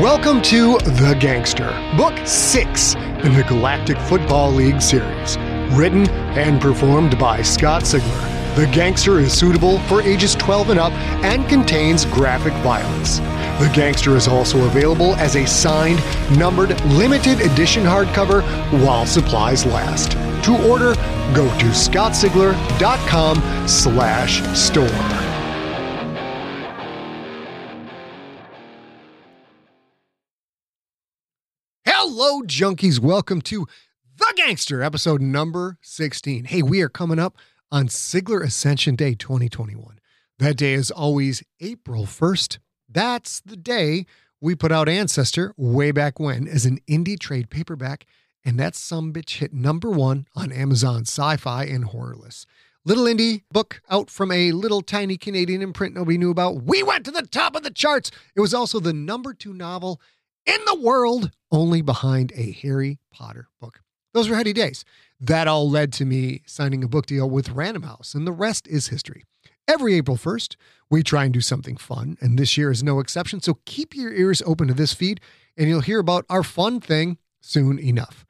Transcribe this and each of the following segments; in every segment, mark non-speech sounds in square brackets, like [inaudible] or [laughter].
Welcome to The Gangster, Book 6 in the Galactic Football League series. Written and performed by Scott Sigler. The Gangster is suitable for ages 12 and up and contains graphic violence. The Gangster is also available as a signed, numbered, limited edition hardcover while supplies last. To order, go to scottsigler.com slash store. Junkies. Welcome to The Gangster, episode number 16. Hey, we are coming up on Sigler Ascension Day 2021. That day is always April 1st. That's the day we put out Ancestor way back when as an indie trade paperback, and that some bitch hit number one on Amazon sci fi and horror lists. Little indie book out from a little tiny Canadian imprint nobody knew about. We went to the top of the charts. It was also the number two novel in the world, only behind a Harry Potter book. Those were heady days. That all led to me signing a book deal with Random House, and the rest is history. Every April 1st, we try and do something fun, and this year is no exception. So keep your ears open to this feed, and you'll hear about our fun thing soon enough.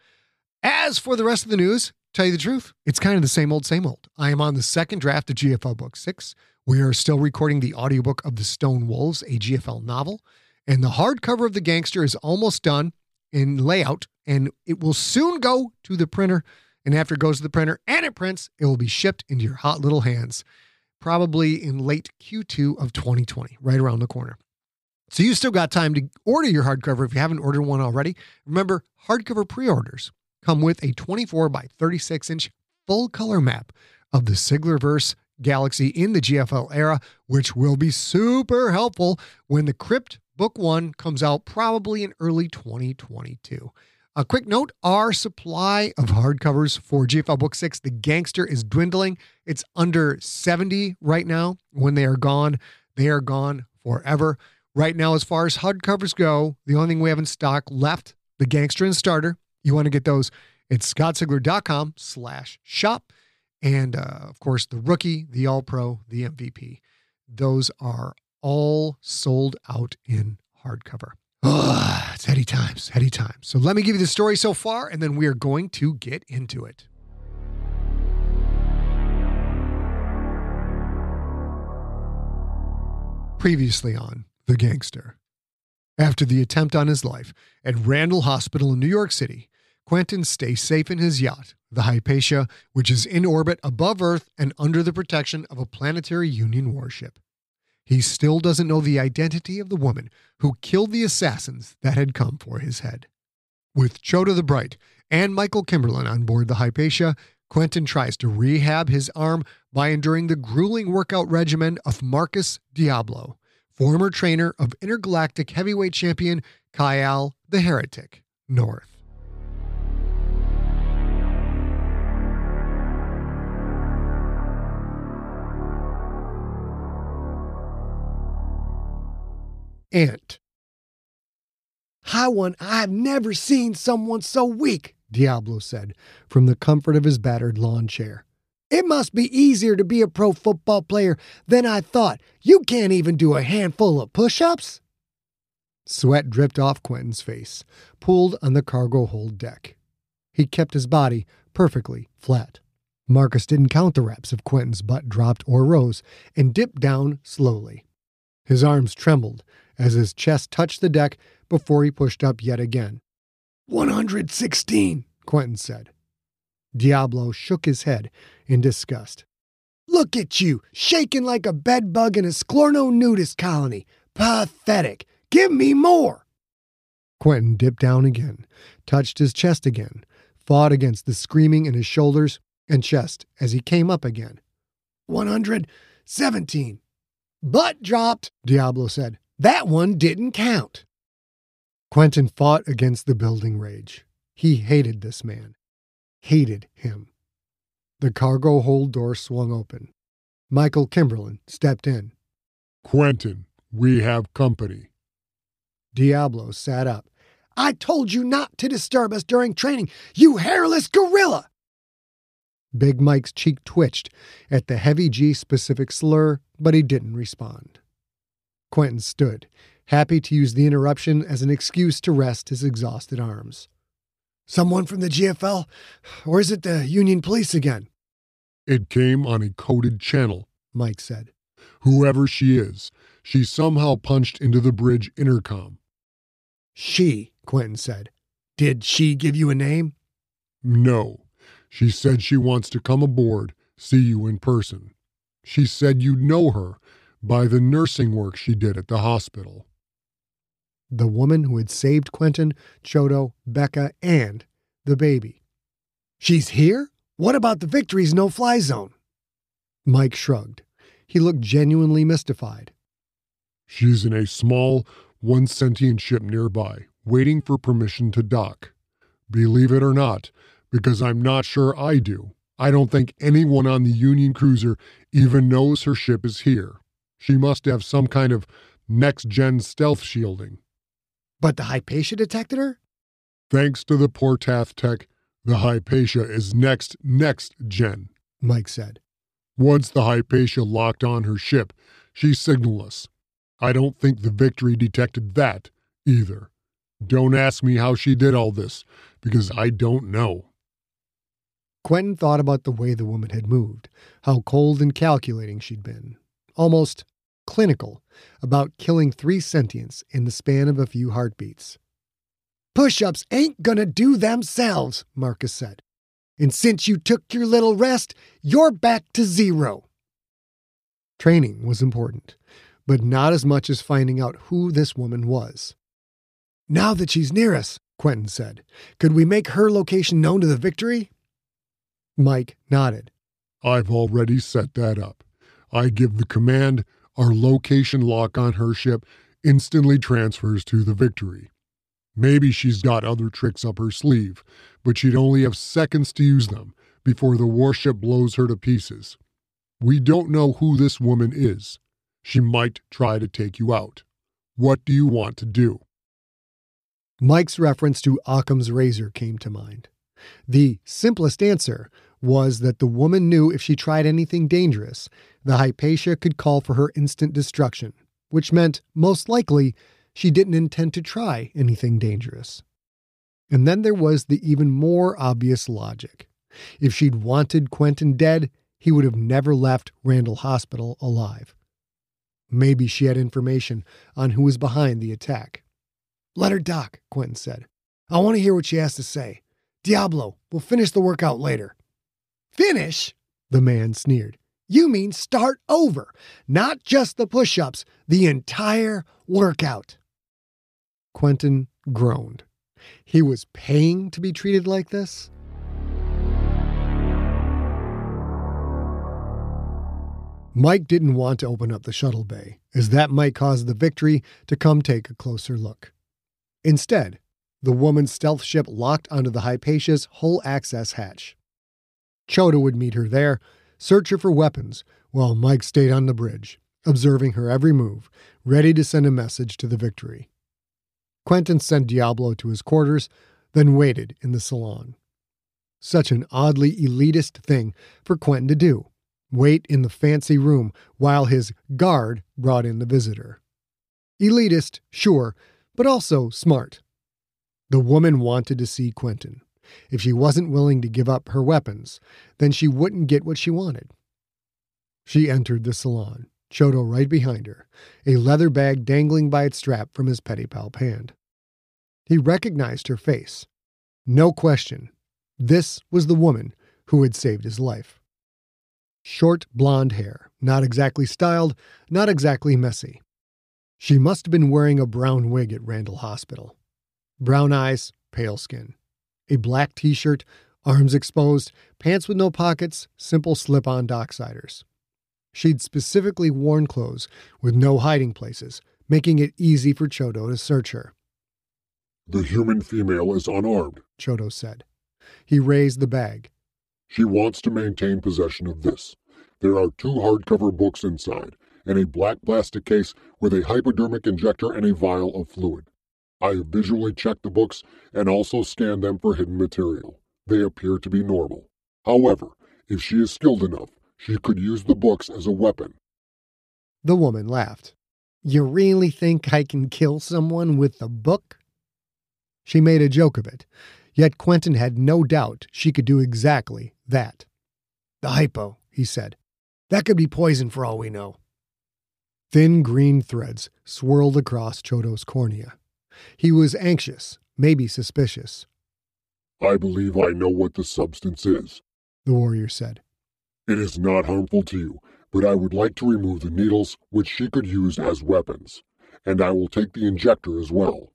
As for the rest of the news, tell you the truth, it's kind of the same old, same old. I am on the second draft of GFL Book 6. We are still recording the audiobook of The Stone Wolves, a GFL novel. And the hardcover of The Gangster is almost done in layout, and it will soon go to the printer. And after it goes to the printer and it prints, it will be shipped into your hot little hands, probably in late Q2 of 2020, right around the corner. So you still got time to order your hardcover if you haven't ordered one already. Remember, hardcover pre orders come with a 24 by 36 inch full color map of the Siglerverse galaxy in the GFL era, which will be super helpful when the Crypt Book one comes out probably in early 2022. A quick note our supply of hardcovers for GFL Book 6, The Gangster, is dwindling. It's under 70 right now. When they are gone, they are gone forever. Right now, as far as hardcovers go, the only thing we have in stock left, The Gangster and Starter. You want to get those at scottsigler.com slash shop. And uh, of course, the rookie, the all pro, the MVP. Those are all sold out in hardcover. Ugh, it's heady times, heady times. So let me give you the story so far, and then we are going to get into it. Previously on The Gangster. After the attempt on his life at Randall Hospital in New York City, Quentin stays safe in his yacht, the Hypatia, which is in orbit above Earth and under the protection of a planetary Union warship. He still doesn't know the identity of the woman who killed the assassins that had come for his head. With Choto the Bright and Michael Kimberlin on board the Hypatia, Quentin tries to rehab his arm by enduring the grueling workout regimen of Marcus Diablo, former trainer of intergalactic heavyweight champion Kyle the Heretic North. Ant. Hi, one, I've never seen someone so weak, Diablo said from the comfort of his battered lawn chair. It must be easier to be a pro football player than I thought. You can't even do a handful of push ups. Sweat dripped off Quentin's face, pooled on the cargo hold deck. He kept his body perfectly flat. Marcus didn't count the reps if Quentin's butt dropped or rose and dipped down slowly. His arms trembled as his chest touched the deck before he pushed up yet again. 116, Quentin said. Diablo shook his head in disgust. Look at you, shaking like a bedbug in a Sklorno nudist colony. Pathetic. Give me more. Quentin dipped down again, touched his chest again, fought against the screaming in his shoulders and chest as he came up again. 117. Butt dropped, Diablo said. That one didn't count. Quentin fought against the building rage. He hated this man, hated him. The cargo hold door swung open. Michael Kimberlin stepped in. Quentin, we have company. Diablo sat up. I told you not to disturb us during training, you hairless gorilla! Big Mike's cheek twitched at the heavy G specific slur, but he didn't respond. Quentin stood, happy to use the interruption as an excuse to rest his exhausted arms. Someone from the GFL? Or is it the Union Police again? It came on a coded channel, Mike said. Whoever she is, she somehow punched into the bridge intercom. She, Quentin said. Did she give you a name? No. She said she wants to come aboard, see you in person. She said you'd know her by the nursing work she did at the hospital. The woman who had saved Quentin, Choto, Becca, and the baby. She's here? What about the victory's no fly zone? Mike shrugged. He looked genuinely mystified. She's in a small, one sentient ship nearby, waiting for permission to dock. Believe it or not, because I'm not sure I do. I don't think anyone on the Union cruiser even knows her ship is here. She must have some kind of next gen stealth shielding. But the Hypatia detected her? Thanks to the Portath tech, the Hypatia is next next gen, Mike said. Once the Hypatia locked on her ship, she signaled us. I don't think the Victory detected that either. Don't ask me how she did all this, because I don't know. Quentin thought about the way the woman had moved, how cold and calculating she'd been, almost clinical about killing three sentients in the span of a few heartbeats. Push ups ain't gonna do themselves, Marcus said. And since you took your little rest, you're back to zero. Training was important, but not as much as finding out who this woman was. Now that she's near us, Quentin said, could we make her location known to the victory? Mike nodded. I've already set that up. I give the command, our location lock on her ship instantly transfers to the Victory. Maybe she's got other tricks up her sleeve, but she'd only have seconds to use them before the warship blows her to pieces. We don't know who this woman is. She might try to take you out. What do you want to do? Mike's reference to Occam's razor came to mind. The simplest answer was that the woman knew if she tried anything dangerous, the Hypatia could call for her instant destruction, which meant, most likely, she didn't intend to try anything dangerous. And then there was the even more obvious logic. If she'd wanted Quentin dead, he would have never left Randall Hospital alive. Maybe she had information on who was behind the attack. Let her dock, Quentin said. I want to hear what she has to say. Diablo, we'll finish the workout later. Finish? The man sneered. You mean start over, not just the push ups, the entire workout. Quentin groaned. He was paying to be treated like this? Mike didn't want to open up the shuttle bay, as that might cause the victory to come take a closer look. Instead, the woman's stealth ship locked onto the Hypatia's hull access hatch. Choto would meet her there, search her for weapons, while Mike stayed on the bridge, observing her every move, ready to send a message to the victory. Quentin sent Diablo to his quarters, then waited in the salon. Such an oddly elitist thing for Quentin to do wait in the fancy room while his guard brought in the visitor. Elitist, sure, but also smart. The woman wanted to see Quentin. If she wasn't willing to give up her weapons, then she wouldn't get what she wanted. She entered the salon, Choto right behind her, a leather bag dangling by its strap from his pedipalp hand. He recognized her face. No question, this was the woman who had saved his life. Short blonde hair, not exactly styled, not exactly messy. She must have been wearing a brown wig at Randall Hospital. Brown eyes, pale skin a black t shirt, arms exposed, pants with no pockets, simple slip on docksiders. She'd specifically worn clothes with no hiding places, making it easy for Choto to search her. The human female is unarmed, Choto said. He raised the bag. She wants to maintain possession of this. There are two hardcover books inside, and a black plastic case with a hypodermic injector and a vial of fluid. I have visually checked the books and also scanned them for hidden material. They appear to be normal. However, if she is skilled enough, she could use the books as a weapon. The woman laughed. You really think I can kill someone with a book? She made a joke of it, yet Quentin had no doubt she could do exactly that. The hypo, he said. That could be poison for all we know. Thin green threads swirled across Choto's cornea. He was anxious, maybe suspicious. I believe I know what the substance is, the warrior said. It is not harmful to you, but I would like to remove the needles which she could use as weapons, and I will take the injector as well.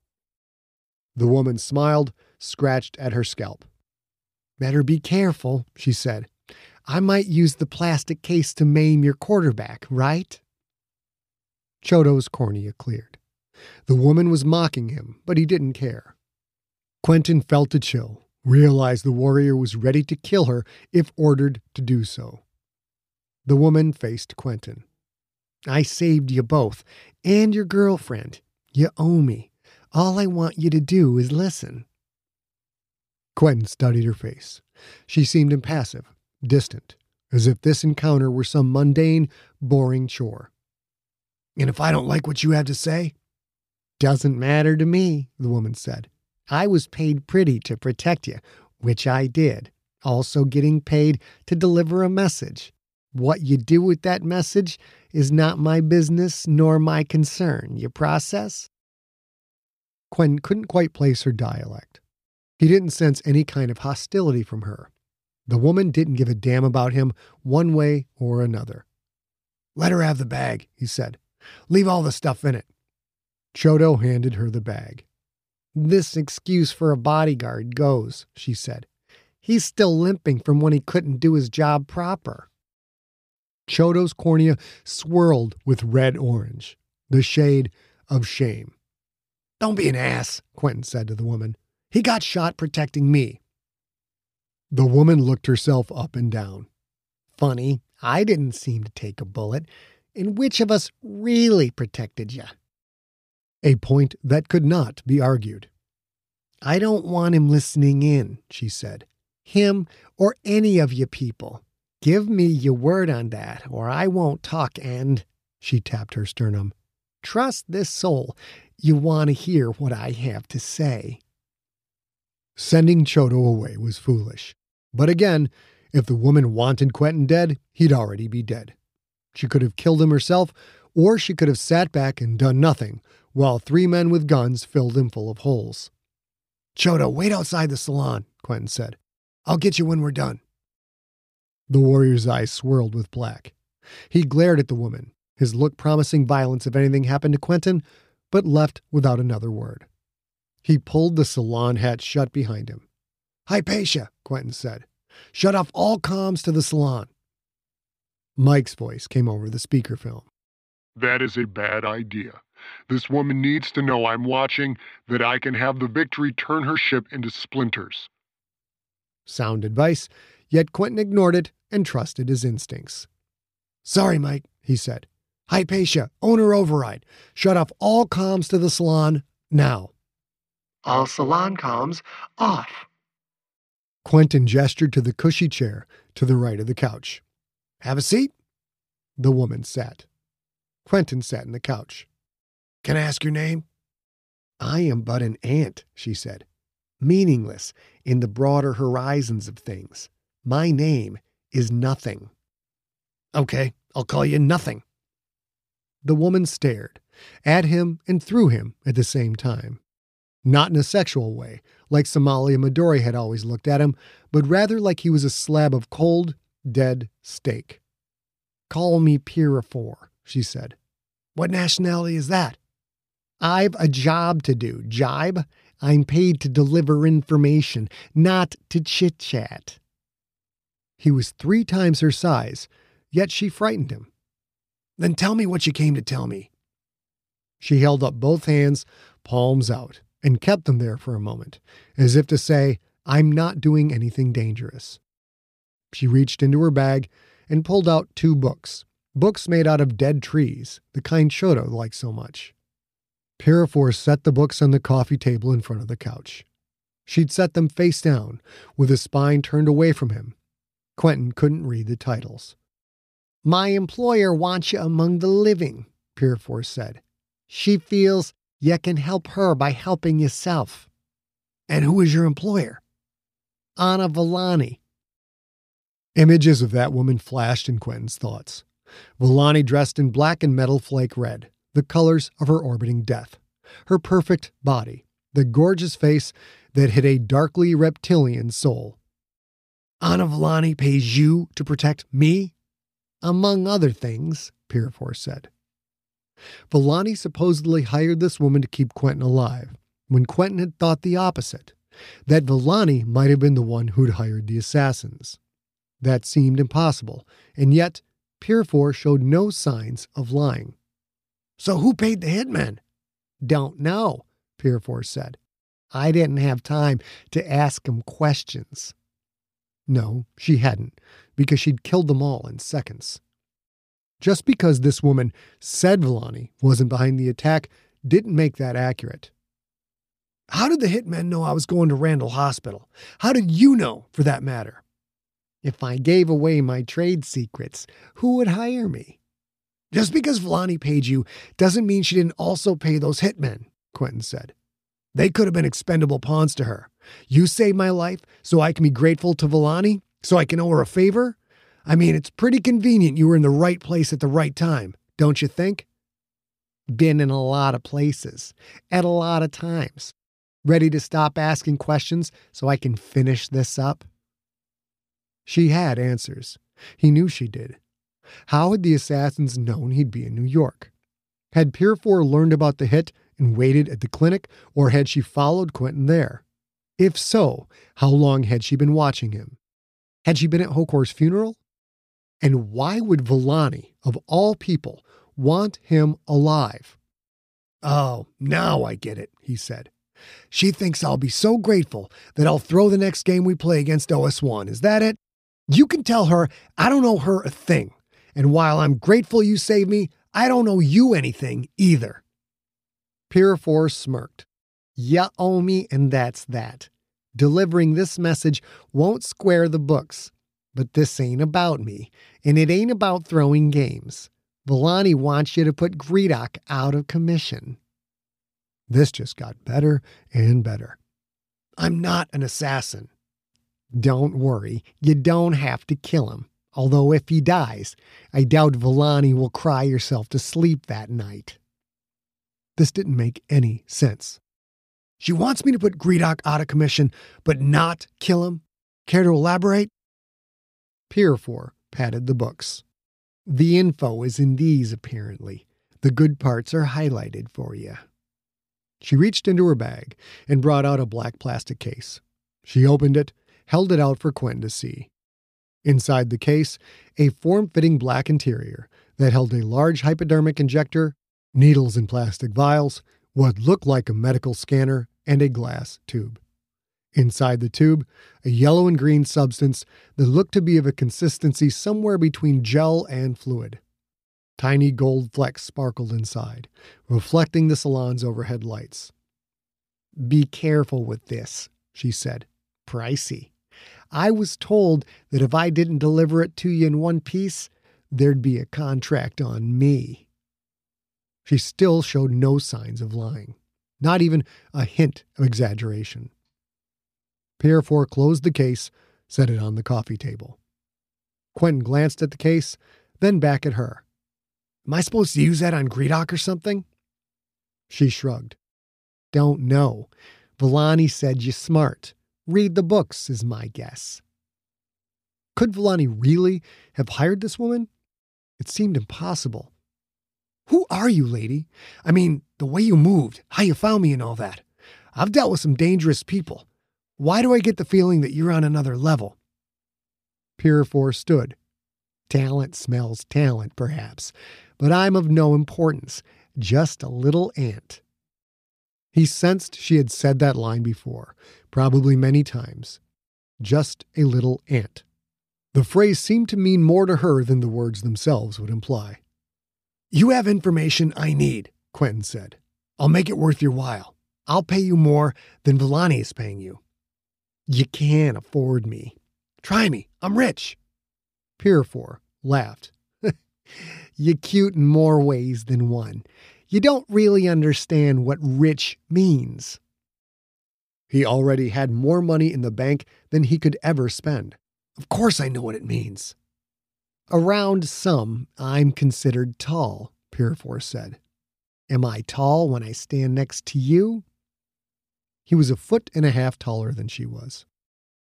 The woman smiled, scratched at her scalp. Better be careful, she said. I might use the plastic case to maim your quarterback, right? Choto's cornea cleared. The woman was mocking him, but he didn't care. Quentin felt a chill, realized the warrior was ready to kill her if ordered to do so. The woman faced Quentin. I saved you both, and your girlfriend. You owe me. All I want you to do is listen. Quentin studied her face. She seemed impassive, distant, as if this encounter were some mundane, boring chore. And if I don't like what you have to say? Doesn't matter to me, the woman said. I was paid pretty to protect you, which I did, also getting paid to deliver a message. What you do with that message is not my business nor my concern. You process? Quen couldn't quite place her dialect. He didn't sense any kind of hostility from her. The woman didn't give a damn about him one way or another. Let her have the bag, he said. Leave all the stuff in it. Choto handed her the bag. This excuse for a bodyguard goes, she said. He's still limping from when he couldn't do his job proper. Choto's cornea swirled with red orange, the shade of shame. Don't be an ass, Quentin said to the woman. He got shot protecting me. The woman looked herself up and down. Funny, I didn't seem to take a bullet. And which of us really protected you? A point that could not be argued. I don't want him listening in, she said. Him or any of you people. Give me your word on that, or I won't talk, and she tapped her sternum. Trust this soul. You want to hear what I have to say. Sending Choto away was foolish. But again, if the woman wanted Quentin dead, he'd already be dead. She could have killed him herself, or she could have sat back and done nothing, while three men with guns filled him full of holes. Choto, wait outside the salon, Quentin said. I'll get you when we're done. The warrior's eyes swirled with black. He glared at the woman, his look promising violence if anything happened to Quentin, but left without another word. He pulled the salon hatch shut behind him. Hypatia, Quentin said. Shut off all comms to the salon. Mike's voice came over the speaker speakerphone. That is a bad idea. This woman needs to know I'm watching, that I can have the victory turn her ship into splinters. Sound advice, Yet Quentin ignored it and trusted his instincts. Sorry, Mike, he said. Hypatia, owner override. Shut off all comms to the salon now. All salon comms off. Quentin gestured to the cushy chair to the right of the couch. Have a seat? The woman sat. Quentin sat in the couch. Can I ask your name? I am but an ant, she said, meaningless in the broader horizons of things. My name is nothing. Okay, I'll call you nothing. The woman stared at him and through him at the same time. Not in a sexual way, like Somalia Midori had always looked at him, but rather like he was a slab of cold, dead steak. Call me Pirafor, she said. What nationality is that? I've a job to do, jibe. I'm paid to deliver information, not to chit chat. He was three times her size, yet she frightened him. Then tell me what you came to tell me. She held up both hands, palms out, and kept them there for a moment, as if to say, I'm not doing anything dangerous. She reached into her bag and pulled out two books, books made out of dead trees, the kind Choto liked so much. Pirifor set the books on the coffee table in front of the couch. She'd set them face down, with his spine turned away from him, Quentin couldn't read the titles. My employer wants you among the living, Pirifor said. She feels you can help her by helping yourself. And who is your employer? Anna Villani. Images of that woman flashed in Quentin's thoughts. Villani dressed in black and metal flake red, the colors of her orbiting death. Her perfect body, the gorgeous face that hid a darkly reptilian soul. Anna Villani pays you to protect me? Among other things, Pirifor said. Villani supposedly hired this woman to keep Quentin alive, when Quentin had thought the opposite that Villani might have been the one who'd hired the assassins. That seemed impossible, and yet Pirifor showed no signs of lying. So who paid the hitmen? Don't know, Pirifor said. I didn't have time to ask him questions. No, she hadn't, because she'd killed them all in seconds. Just because this woman said Villani wasn't behind the attack didn't make that accurate. How did the hitmen know I was going to Randall Hospital? How did you know, for that matter? If I gave away my trade secrets, who would hire me? Just because Villani paid you doesn't mean she didn't also pay those hitmen, Quentin said. They could have been expendable pawns to her. You saved my life so I can be grateful to Villani, so I can owe her a favor? I mean, it's pretty convenient you were in the right place at the right time, don't you think? Been in a lot of places, at a lot of times. Ready to stop asking questions so I can finish this up? She had answers. He knew she did. How had the assassins known he'd be in New York? Had Pirifor learned about the hit and waited at the clinic, or had she followed Quentin there? If so, how long had she been watching him? Had she been at Hokor's funeral? And why would Villani, of all people, want him alive? Oh, now I get it, he said. She thinks I'll be so grateful that I'll throw the next game we play against OS1. Is that it? You can tell her I don't owe her a thing. And while I'm grateful you saved me, I don't owe you anything either. Pirifor smirked. You owe me, and that's that. Delivering this message won't square the books. But this ain't about me, and it ain't about throwing games. Villani wants you to put Gredok out of commission. This just got better and better. I'm not an assassin. Don't worry, you don't have to kill him. Although if he dies, I doubt Villani will cry herself to sleep that night. This didn't make any sense. She wants me to put Gredok out of commission, but not kill him? Care to elaborate? Pirifor patted the books. The info is in these, apparently. The good parts are highlighted for you. She reached into her bag and brought out a black plastic case. She opened it, held it out for Quentin to see. Inside the case, a form fitting black interior that held a large hypodermic injector, needles in plastic vials, what looked like a medical scanner, and a glass tube. Inside the tube, a yellow and green substance that looked to be of a consistency somewhere between gel and fluid. Tiny gold flecks sparkled inside, reflecting the salon's overhead lights. Be careful with this, she said. Pricey. I was told that if I didn't deliver it to you in one piece, there'd be a contract on me. She still showed no signs of lying, not even a hint of exaggeration. Pirifor closed the case, set it on the coffee table. Quentin glanced at the case, then back at her. Am I supposed to use that on Gredok or something? She shrugged. Don't know. Villani said you're smart. Read the books, is my guess. Could Villani really have hired this woman? It seemed impossible. Who are you, lady? I mean, the way you moved, how you found me, and all that. I've dealt with some dangerous people. Why do I get the feeling that you're on another level? Pirifor stood. Talent smells talent, perhaps, but I'm of no importance, just a little ant. He sensed she had said that line before, probably many times. Just a little ant. The phrase seemed to mean more to her than the words themselves would imply. You have information I need, Quentin said. I'll make it worth your while. I'll pay you more than Villani is paying you. You can't afford me. Try me. I'm rich. Pirifor laughed. [laughs] you cute in more ways than one. You don't really understand what rich means. He already had more money in the bank than he could ever spend. Of course, I know what it means. Around some, I'm considered tall, Purifour said. Am I tall when I stand next to you? He was a foot and a half taller than she was.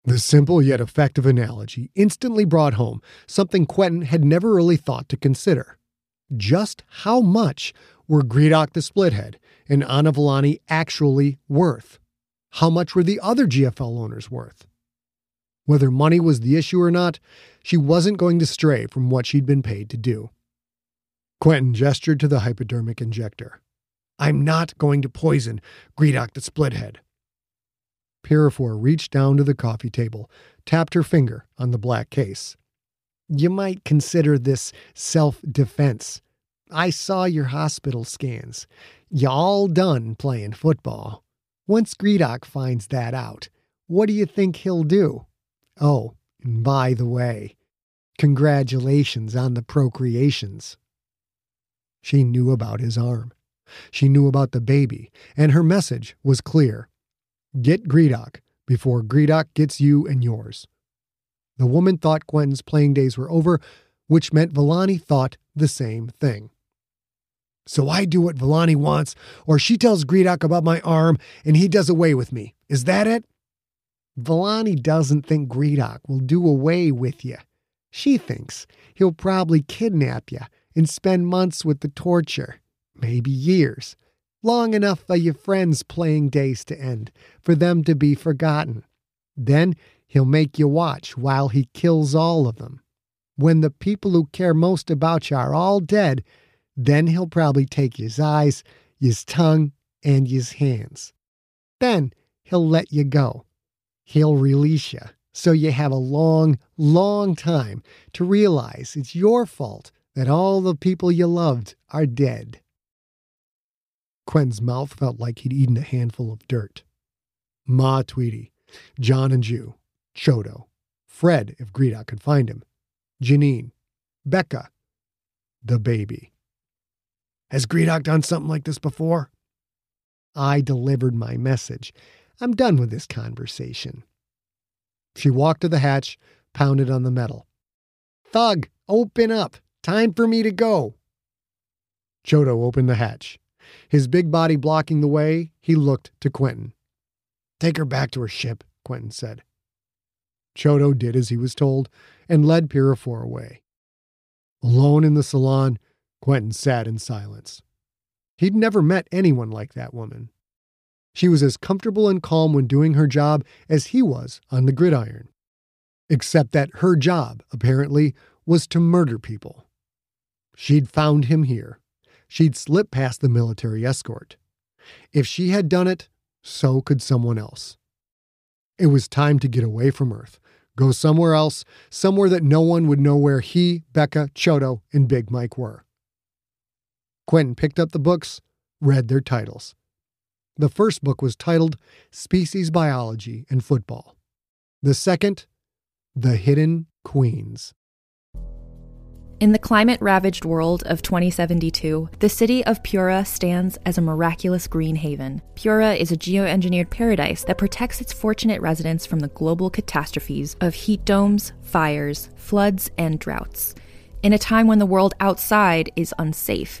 The simple yet effective analogy instantly brought home something Quentin had never really thought to consider. Just how much were Gredok the Splithead and Anna Villani actually worth? How much were the other GFL owners worth? Whether money was the issue or not, she wasn't going to stray from what she'd been paid to do. Quentin gestured to the hypodermic injector. I'm not going to poison Gredok the Splithead. Purifour reached down to the coffee table, tapped her finger on the black case. You might consider this self defense. I saw your hospital scans. You all done playing football. Once Gredok finds that out, what do you think he'll do? Oh, and by the way, congratulations on the procreations. She knew about his arm. She knew about the baby, and her message was clear. Get Gredok before Gredok gets you and yours. The woman thought Quentin's playing days were over, which meant Villani thought the same thing. So I do what Villani wants, or she tells Gredok about my arm and he does away with me. Is that it? Villani doesn't think Gredok will do away with you. She thinks he'll probably kidnap you and spend months with the torture, maybe years, long enough for your friends' playing days to end, for them to be forgotten. Then he'll make you watch while he kills all of them. When the people who care most about you are all dead, then he'll probably take his eyes, his tongue, and his hands. Then he'll let you go. He'll release you so you have a long, long time to realize it's your fault that all the people you loved are dead. Quen's mouth felt like he'd eaten a handful of dirt. Ma Tweedy, John and Jew, Choto, Fred, if Gredok could find him, Janine, Becca, the baby. Has Gredok done something like this before? I delivered my message. I'm done with this conversation. She walked to the hatch, pounded on the metal. Thug, open up. Time for me to go. Choto opened the hatch. His big body blocking the way, he looked to Quentin. Take her back to her ship, Quentin said. Choto did as he was told and led Purifour away. Alone in the salon, Quentin sat in silence. He'd never met anyone like that woman. She was as comfortable and calm when doing her job as he was on the gridiron. Except that her job, apparently, was to murder people. She'd found him here, she'd slipped past the military escort. If she had done it, so could someone else. It was time to get away from Earth, go somewhere else, somewhere that no one would know where he, Becca, Choto, and Big Mike were. Quentin picked up the books, read their titles. The first book was titled Species Biology and Football. The second, The Hidden Queens. In the climate ravaged world of 2072, the city of Pura stands as a miraculous green haven. Pura is a geoengineered paradise that protects its fortunate residents from the global catastrophes of heat domes, fires, floods, and droughts. In a time when the world outside is unsafe,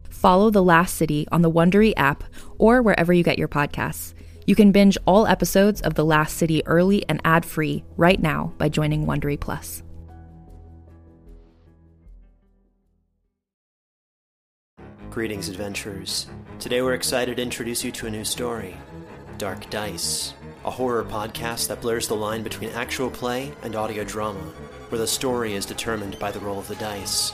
Follow The Last City on the Wondery app or wherever you get your podcasts. You can binge all episodes of The Last City early and ad-free right now by joining Wondery Plus. Greetings, adventurers. Today we're excited to introduce you to a new story Dark Dice, a horror podcast that blurs the line between actual play and audio drama, where the story is determined by the roll of the dice.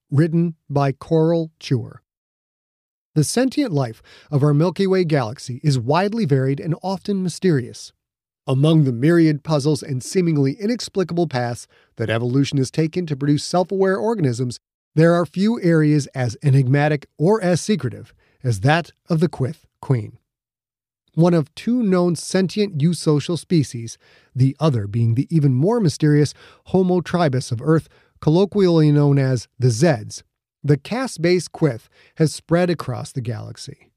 written by Coral Chur. The sentient life of our Milky Way galaxy is widely varied and often mysterious. Among the myriad puzzles and seemingly inexplicable paths that evolution has taken to produce self aware organisms, there are few areas as enigmatic or as secretive as that of the Quyth Queen one of two known sentient eusocial species, the other being the even more mysterious Homo tribus of Earth, colloquially known as the Zeds. The caste based Quyth has spread across the galaxy.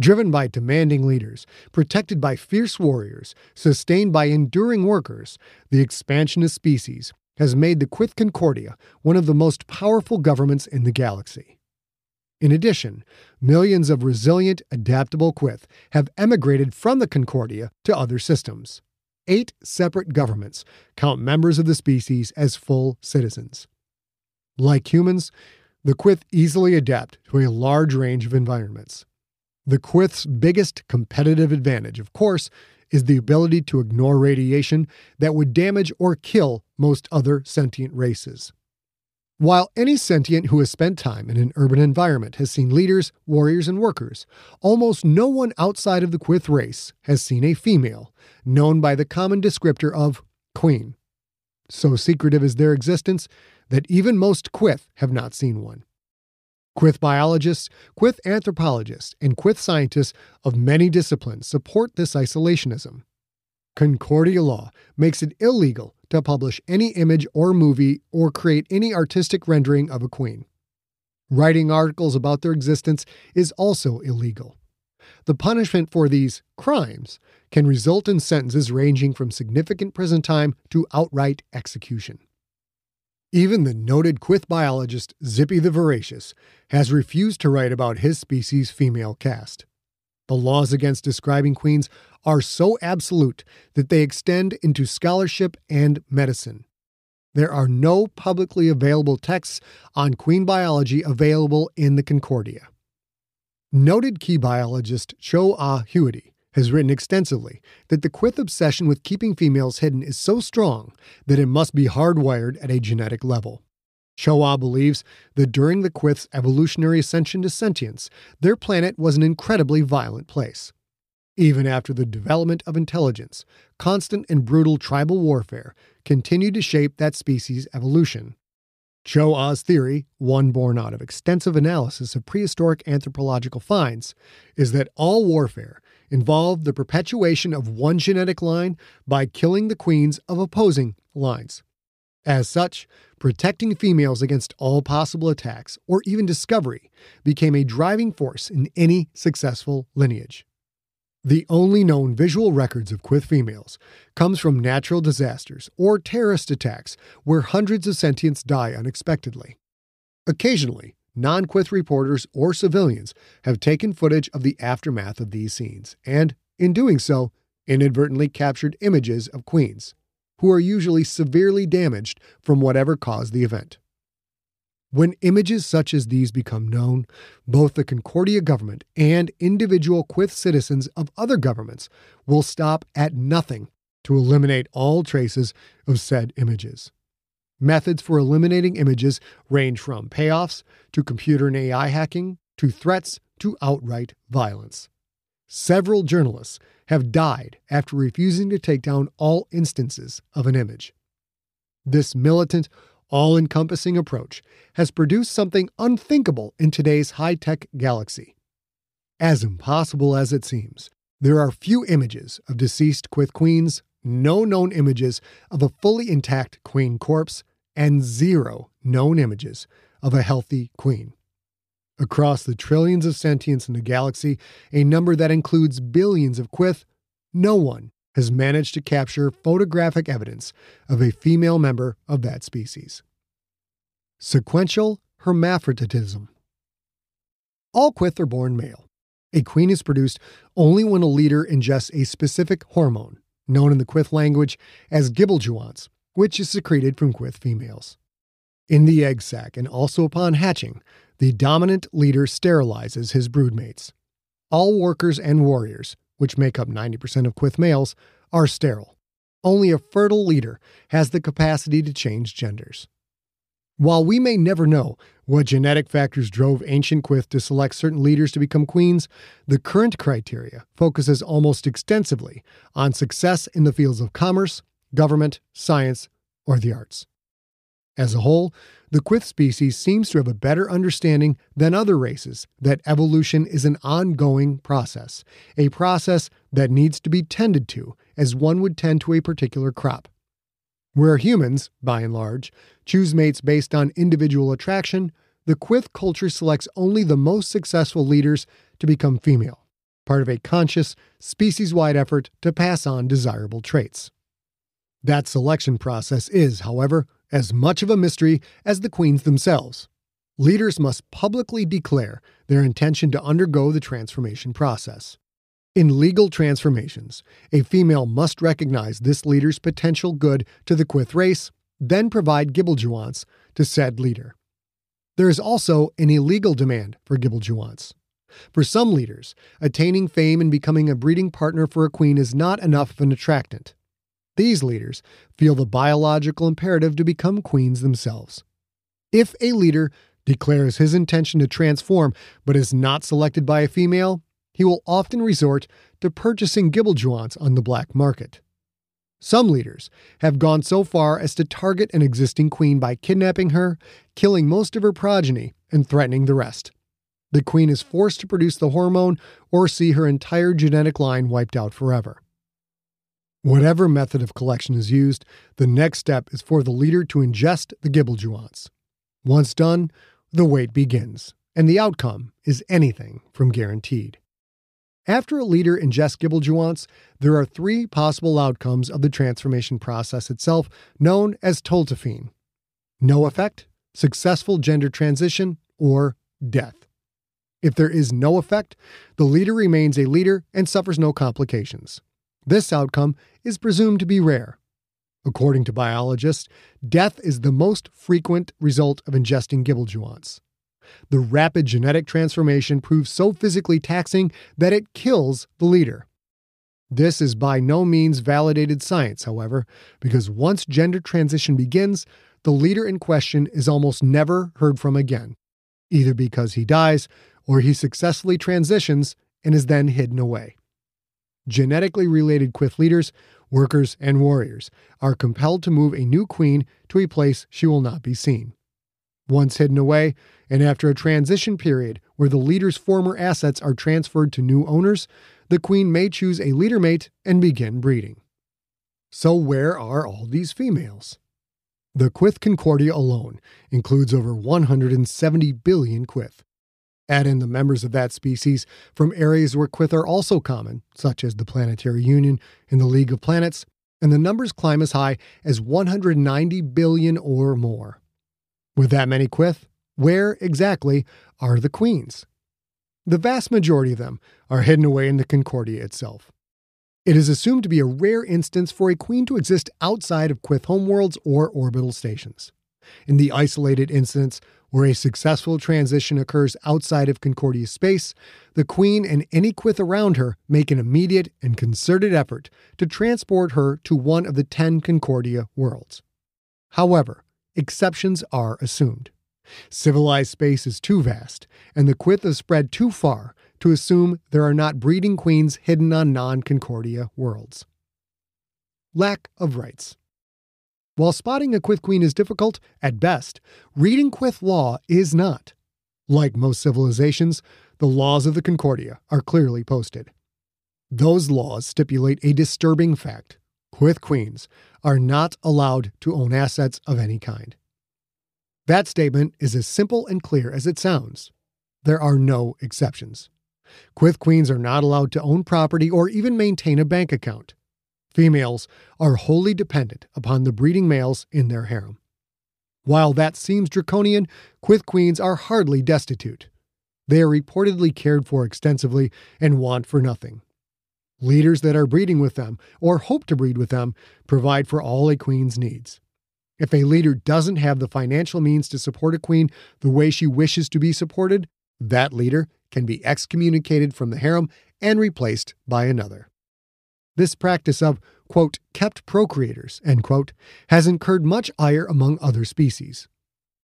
Driven by demanding leaders, protected by fierce warriors, sustained by enduring workers, the expansionist species has made the Quyth Concordia one of the most powerful governments in the galaxy. In addition, millions of resilient, adaptable Quyth have emigrated from the Concordia to other systems. Eight separate governments count members of the species as full citizens. Like humans, the Quyth easily adapt to a large range of environments. The Quyth's biggest competitive advantage, of course, is the ability to ignore radiation that would damage or kill most other sentient races. While any sentient who has spent time in an urban environment has seen leaders, warriors, and workers, almost no one outside of the Quyth race has seen a female, known by the common descriptor of queen. So secretive is their existence that even most Quyth have not seen one. Quyth biologists, Quyth anthropologists, and Quyth scientists of many disciplines support this isolationism. Concordia law makes it illegal to publish any image or movie or create any artistic rendering of a queen. Writing articles about their existence is also illegal. The punishment for these crimes can result in sentences ranging from significant prison time to outright execution. Even the noted Quyth biologist Zippy the Voracious has refused to write about his species' female caste. The laws against describing queens are so absolute that they extend into scholarship and medicine. There are no publicly available texts on queen biology available in the Concordia. Noted key biologist Cho Ah Huety has written extensively that the Quyth obsession with keeping females hidden is so strong that it must be hardwired at a genetic level. Ah believes that during the Quyth's evolutionary ascension to sentience, their planet was an incredibly violent place. Even after the development of intelligence, constant and brutal tribal warfare continued to shape that species' evolution. Cho Ah's theory, one born out of extensive analysis of prehistoric anthropological finds, is that all warfare involved the perpetuation of one genetic line by killing the queens of opposing lines. As such, protecting females against all possible attacks or even discovery became a driving force in any successful lineage. The only known visual records of Quyth females comes from natural disasters or terrorist attacks where hundreds of sentients die unexpectedly. Occasionally, non Quyth reporters or civilians have taken footage of the aftermath of these scenes and, in doing so, inadvertently captured images of queens, who are usually severely damaged from whatever caused the event. When images such as these become known, both the Concordia government and individual Quyth citizens of other governments will stop at nothing to eliminate all traces of said images. Methods for eliminating images range from payoffs to computer and AI hacking to threats to outright violence. Several journalists have died after refusing to take down all instances of an image. This militant, all encompassing approach has produced something unthinkable in today's high tech galaxy. As impossible as it seems, there are few images of deceased Quyth queens no known images of a fully intact queen corpse and zero known images of a healthy queen. Across the trillions of sentients in the galaxy, a number that includes billions of Quyth, no one has managed to capture photographic evidence of a female member of that species. Sequential hermaphroditism. All Quyth are born male. A queen is produced only when a leader ingests a specific hormone, known in the Quyth language as gibberellulance, which is secreted from Quyth females. In the egg sac and also upon hatching, the dominant leader sterilizes his broodmates. All workers and warriors, which make up 90% of Quyth males, are sterile. Only a fertile leader has the capacity to change genders. While we may never know what genetic factors drove ancient Quyth to select certain leaders to become queens, the current criteria focuses almost extensively on success in the fields of commerce, government, science, or the arts. As a whole, the Quyth species seems to have a better understanding than other races that evolution is an ongoing process, a process that needs to be tended to as one would tend to a particular crop. Where humans, by and large, choose mates based on individual attraction, the Quyth culture selects only the most successful leaders to become female, part of a conscious, species wide effort to pass on desirable traits. That selection process is, however, as much of a mystery as the queens themselves. Leaders must publicly declare their intention to undergo the transformation process. In legal transformations, a female must recognize this leader's potential good to the Quyth race, then provide gibberellulance to said leader. There is also an illegal demand for gibberellulance. For some leaders, attaining fame and becoming a breeding partner for a queen is not enough of an attractant. These leaders feel the biological imperative to become queens themselves. If a leader declares his intention to transform but is not selected by a female, he will often resort to purchasing gibberellulance on the black market. Some leaders have gone so far as to target an existing queen by kidnapping her, killing most of her progeny, and threatening the rest. The queen is forced to produce the hormone or see her entire genetic line wiped out forever. Whatever method of collection is used, the next step is for the leader to ingest the gibberellulance. Once done, the wait begins, and the outcome is anything from guaranteed. After a leader ingests gibberellulance, there are three possible outcomes of the transformation process itself, known as toltephene no effect, successful gender transition, or death. If there is no effect, the leader remains a leader and suffers no complications. This outcome is presumed to be rare. According to biologists, death is the most frequent result of ingesting gibberellulance. The rapid genetic transformation proves so physically taxing that it kills the leader. This is by no means validated science, however, because once gender transition begins, the leader in question is almost never heard from again, either because he dies or he successfully transitions and is then hidden away genetically related Quyth leaders, workers, and warriors are compelled to move a new queen to a place she will not be seen. Once hidden away, and after a transition period where the leader's former assets are transferred to new owners, the queen may choose a leader mate and begin breeding. So, where are all these females? The Quyth Concordia alone includes over 170 billion Quyth. Add in the members of that species from areas where quyth are also common, such as the Planetary Union and the League of Planets, and the numbers climb as high as 190 billion or more. With that many quyth, where exactly are the queens? The vast majority of them are hidden away in the Concordia itself. It is assumed to be a rare instance for a queen to exist outside of Quyth homeworlds or orbital stations. In the isolated incidents where a successful transition occurs outside of Concordia space, the Queen and any Quyth around her make an immediate and concerted effort to transport her to one of the 10 Concordia worlds. However, exceptions are assumed. Civilized space is too vast, and the Quyth is spread too far to assume there are not breeding queens hidden on non Concordia worlds. Lack of rights. While spotting a quyth queen is difficult, at best, reading quyth law is not. Like most civilizations, the laws of the Concordia are clearly posted. Those laws stipulate a disturbing fact. quyth queens are not allowed to own assets of any kind. That statement is as simple and clear as it sounds. There are no exceptions. Quyth queens are not allowed to own property or even maintain a bank account. Females are wholly dependent upon the breeding males in their harem. While that seems draconian, Quyth queens are hardly destitute. They are reportedly cared for extensively and want for nothing. Leaders that are breeding with them or hope to breed with them provide for all a queen's needs. If a leader doesn't have the financial means to support a queen the way she wishes to be supported, that leader can be excommunicated from the harem and replaced by another. This practice of, quote, kept procreators, end quote, has incurred much ire among other species.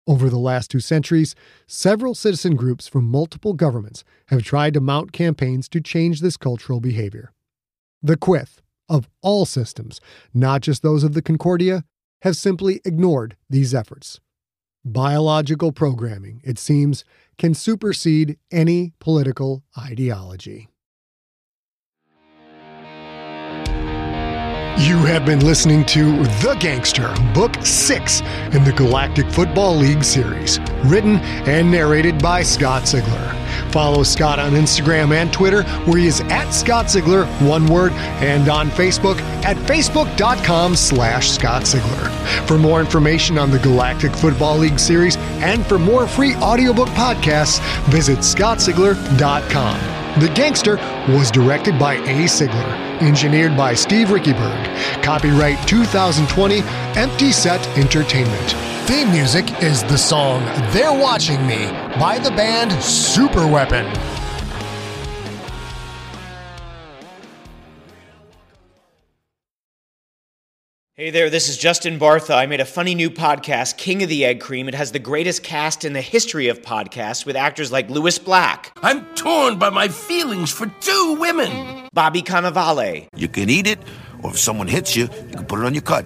Over the last two centuries, several citizen groups from multiple governments have tried to mount campaigns to change this cultural behavior. The Quyth, of all systems, not just those of the Concordia, have simply ignored these efforts. Biological programming, it seems, can supersede any political ideology. You have been listening to The Gangster, Book 6 in the Galactic Football League series, written and narrated by Scott Sigler. Follow Scott on Instagram and Twitter, where he is at Scott Sigler, one word, and on Facebook at facebook.com slash Scott Sigler. For more information on the Galactic Football League series and for more free audiobook podcasts, visit scottsigler.com. The Gangster was directed by A. Sigler, engineered by Steve Riekeberg. Copyright 2020, Empty Set Entertainment. Theme music is the song They're Watching Me by the band Superweapon. Hey there, this is Justin Bartha. I made a funny new podcast, King of the Egg Cream. It has the greatest cast in the history of podcasts with actors like Lewis Black, I'm torn by my feelings for two women. Bobby Cannavale, You can eat it, or if someone hits you, you can put it on your cut.